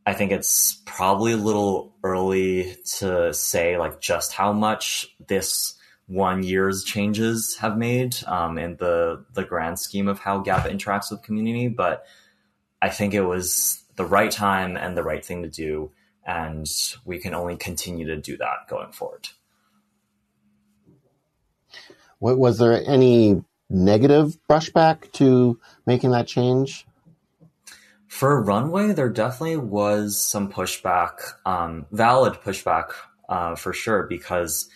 C: I think it's probably a little early to say like just how much this one year's changes have made um, in the the grand scheme of how GAPA interacts with community, but I think it was the right time and the right thing to do, and we can only continue to do that going forward.
A: What was there any negative brushback to making that change?
C: For Runway, there definitely was some pushback, um, valid pushback uh, for sure, because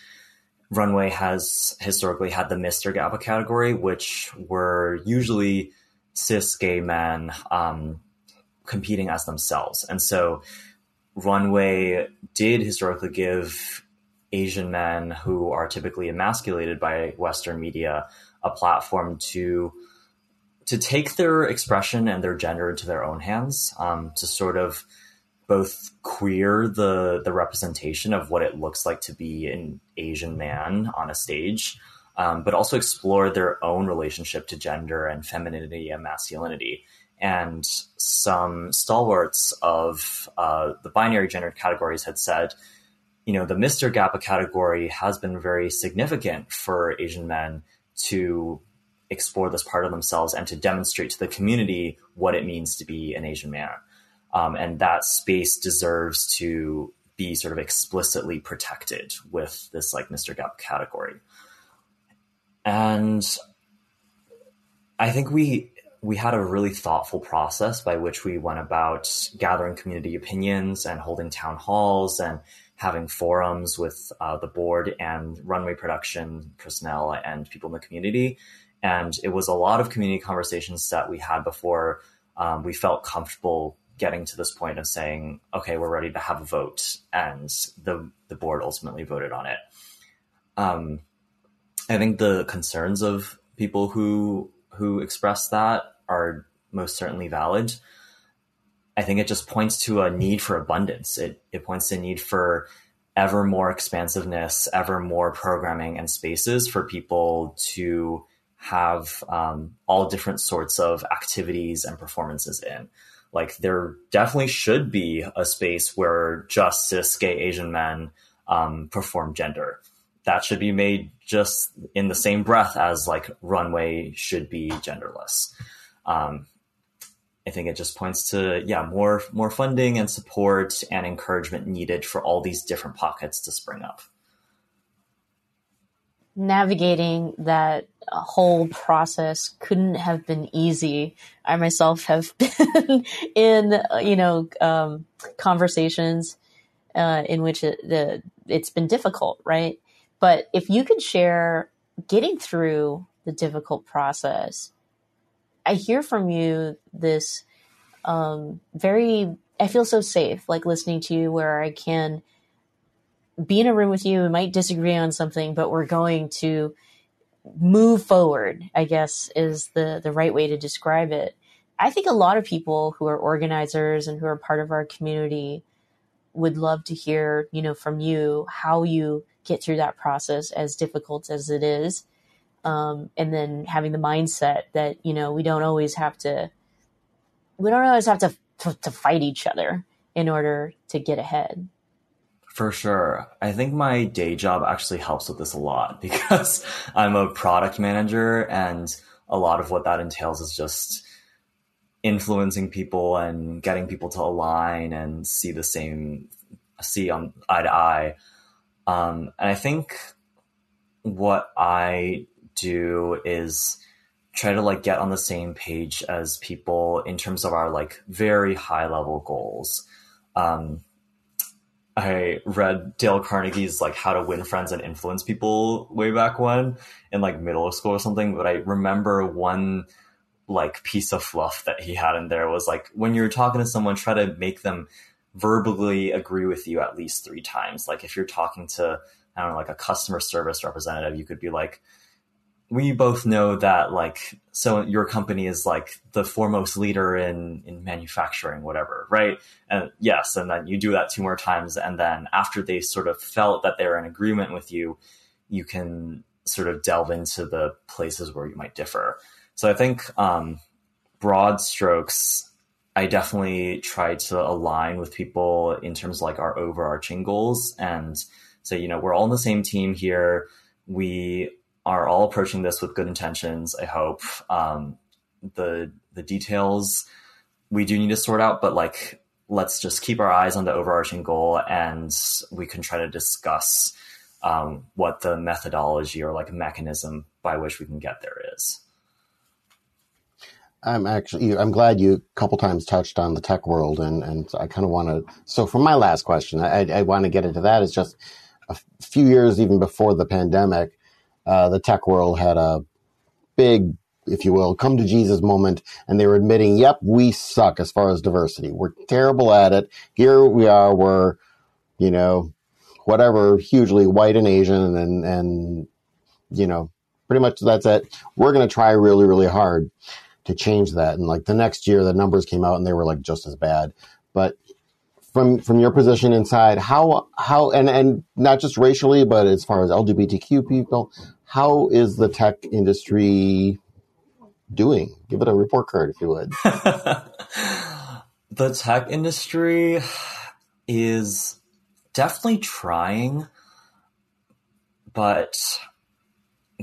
C: Runway has historically had the Mr. GAPA category, which were usually cis gay men um, competing as themselves. And so Runway did historically give Asian men who are typically emasculated by Western media a platform to to take their expression and their gender into their own hands, um, to sort of both queer the the representation of what it looks like to be an Asian man on a stage, um, but also explore their own relationship to gender and femininity and masculinity. And some stalwarts of uh, the binary gender categories had said, you know, the Mr. GAPA category has been very significant for Asian men to explore this part of themselves and to demonstrate to the community what it means to be an Asian man. Um, and that space deserves to be sort of explicitly protected with this like Mr. GAPA category. And I think we we had a really thoughtful process by which we went about gathering community opinions and holding town halls and having forums with uh, the board and runway production personnel and people in the community. And it was a lot of community conversations that we had before um, we felt comfortable getting to this point of saying, okay, we're ready to have a vote. And the, the board ultimately voted on it. Um, I think the concerns of people who who express that are most certainly valid. I think it just points to a need for abundance. It, it points to a need for ever more expansiveness, ever more programming and spaces for people to have um, all different sorts of activities and performances in. Like there definitely should be a space where just cis gay Asian men um, perform gender. That should be made just in the same breath as like runway should be genderless. Um, I think it just points to yeah more more funding and support and encouragement needed for all these different pockets to spring up.
B: Navigating that whole process couldn't have been easy. I myself have *laughs* been in you know um, conversations uh, in which it, the it's been difficult, right? But if you could share getting through the difficult process, I hear from you this um, very, I feel so safe, like listening to you, where I can be in a room with you and might disagree on something, but we're going to move forward, I guess is the, the right way to describe it. I think a lot of people who are organizers and who are part of our community would love to hear, you know, from you how you get through that process as difficult as it is. Um, and then having the mindset that, you know, we don't always have to, we don't always have to, to, to fight each other in order to get ahead.
C: For sure. I think my day job actually helps with this a lot *laughs* because I'm a product manager and a lot of what that entails is just influencing people and getting people to align and see the same see on eye to eye. Um, and I think what I do is try to like get on the same page as people in terms of our like very high level goals. Um, I read Dale Carnegie's like How to Win Friends and Influence People way back when in like middle school or something. But I remember one like piece of fluff that he had in there was like when you're talking to someone, try to make them verbally agree with you at least three times. Like if you're talking to I don't know, like a customer service representative, you could be like, we both know that like so your company is like the foremost leader in in manufacturing whatever right and yes and then you do that two more times and then after they sort of felt that they're in agreement with you you can sort of delve into the places where you might differ so i think um, broad strokes i definitely try to align with people in terms of like our overarching goals and say you know we're all on the same team here we are all approaching this with good intentions. I hope um, the the details we do need to sort out, but like let's just keep our eyes on the overarching goal, and we can try to discuss um, what the methodology or like mechanism by which we can get there is.
A: I'm actually I'm glad you a couple times touched on the tech world, and and I kind of want to. So for my last question, I, I want to get into that. It's just a few years even before the pandemic uh, the tech world had a big, if you will, come to Jesus moment, and they were admitting, "Yep, we suck as far as diversity. We're terrible at it. Here we are. We're, you know, whatever, hugely white and Asian, and and you know, pretty much that's it. We're going to try really, really hard." To change that. And like the next year, the numbers came out and they were like just as bad. But from from your position inside, how how and and not just racially, but as far as LGBTQ people, how is the tech industry doing? Give it a report card, if you would. *laughs*
C: the tech industry is definitely trying, but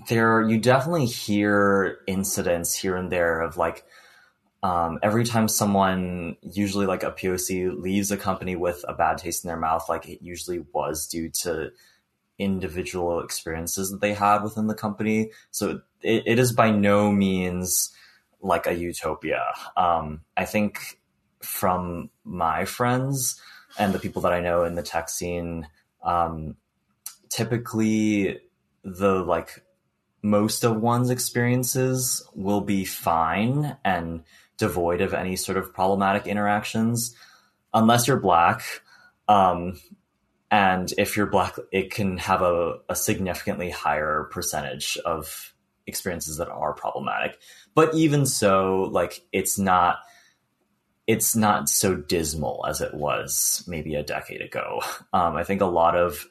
C: there you definitely hear incidents here and there of like um, every time someone, usually like a POC, leaves a company with a bad taste in their mouth, like it usually was due to individual experiences that they had within the company. So it, it is by no means like a utopia. Um, I think from my friends and the people that I know in the tech scene, um, typically the like most of one's experiences will be fine and devoid of any sort of problematic interactions, unless you're black. Um, and if you're black, it can have a, a significantly higher percentage of experiences that are problematic. But even so, like it's not it's not so dismal as it was maybe a decade ago. Um, I think a lot of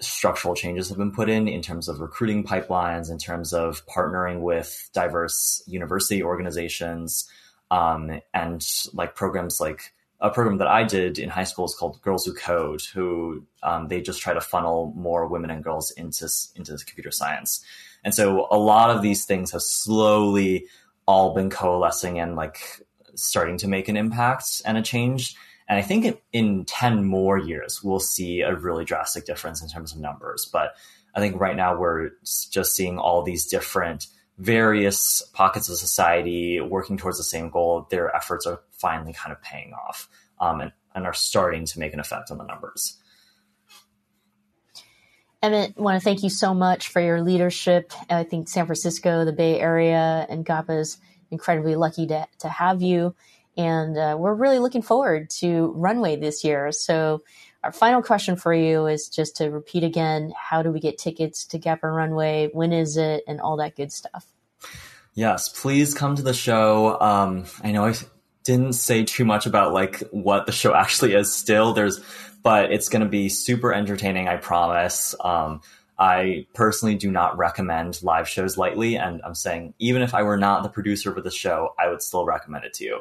C: structural changes have been put in in terms of recruiting pipelines, in terms of partnering with diverse university organizations, um, and like programs like a program that I did in high school is called Girls Who Code, who um, they just try to funnel more women and girls into into computer science. And so a lot of these things have slowly all been coalescing and like starting to make an impact and a change. And I think in 10 more years, we'll see a really drastic difference in terms of numbers. But I think right now we're just seeing all these different various pockets of society working towards the same goal. Their efforts are finally kind of paying off um, and, and are starting to make an effect on the numbers.
B: Emmett, want to thank you so much for your leadership. I think San Francisco, the Bay Area, and GAPA is incredibly lucky to, to have you. And uh, we're really looking forward to Runway this year. So, our final question for you is just to repeat again how do we get tickets to GAPA Runway? When is it? And all that good stuff.
C: Yes, please come to the show. Um, I know I didn't say too much about like what the show *laughs* actually is still. There's, but it's going to be super entertaining. I promise. Um, I personally do not recommend live shows lightly. And I'm saying, even if I were not the producer for the show, I would still recommend it to you.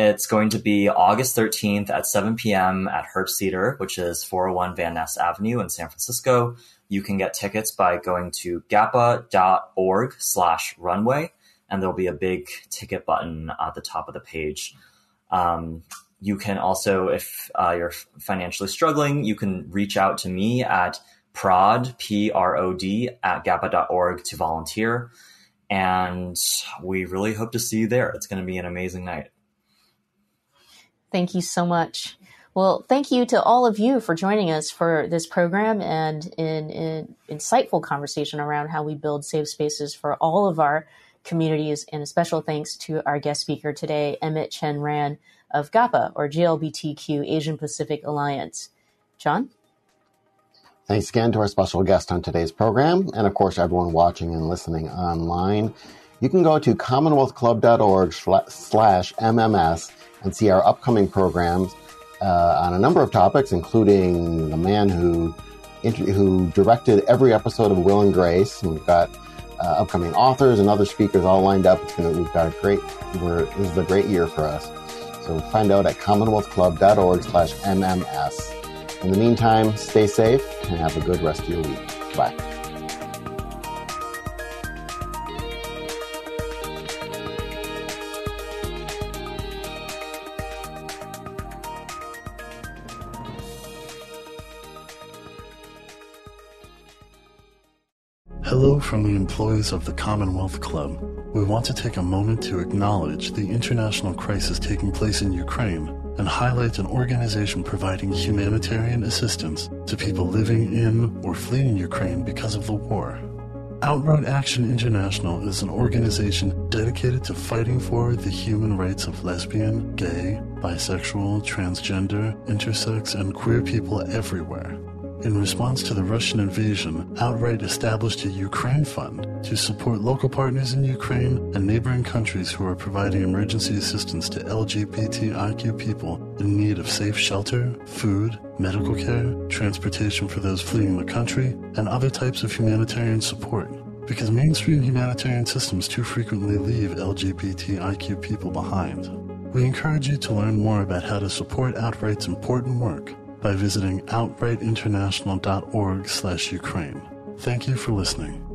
C: It's going to be August 13th at 7 p.m. at Herbst Theater, which is 401 Van Ness Avenue in San Francisco. You can get tickets by going to gapa.org slash runway, and there'll be a big ticket button at the top of the page. Um, you can also, if uh, you're financially struggling, you can reach out to me at prod, P-R-O-D, at gapa.org to volunteer. And we really hope to see you there. It's going to be an amazing night.
B: Thank you so much. Well, thank you to all of you for joining us for this program and in, in insightful conversation around how we build safe spaces for all of our communities. And a special thanks to our guest speaker today, Emmett Chen Ran of GAPA or GLBTQ Asian Pacific Alliance. John?
A: Thanks again to our special guest on today's program, and of course, everyone watching and listening online. You can go to commonwealthclub.org slash MMS and see our upcoming programs uh, on a number of topics, including the man who who directed every episode of Will and Grace. And we've got uh, upcoming authors and other speakers all lined up. It's gonna, we've got a great. We're, this is a great year for us. So find out at CommonwealthClub.org/slash/mms. In the meantime, stay safe and have a good rest of your week. Bye.
D: From the employees of the Commonwealth Club. We want to take a moment to acknowledge the international crisis taking place in Ukraine and highlight an organization providing humanitarian assistance to people living in or fleeing Ukraine because of the war. Outright Action International is an organization dedicated to fighting for the human rights of lesbian, gay, bisexual, transgender, intersex, and queer people everywhere. In response to the Russian invasion, Outright established a Ukraine Fund to support local partners in Ukraine and neighboring countries who are providing emergency assistance to LGBTIQ people in need of safe shelter, food, medical care, transportation for those fleeing the country, and other types of humanitarian support. Because mainstream humanitarian systems too frequently leave LGBTIQ people behind. We encourage you to learn more about how to support Outright's important work by visiting outrightinternational.org slash Ukraine. Thank you for listening.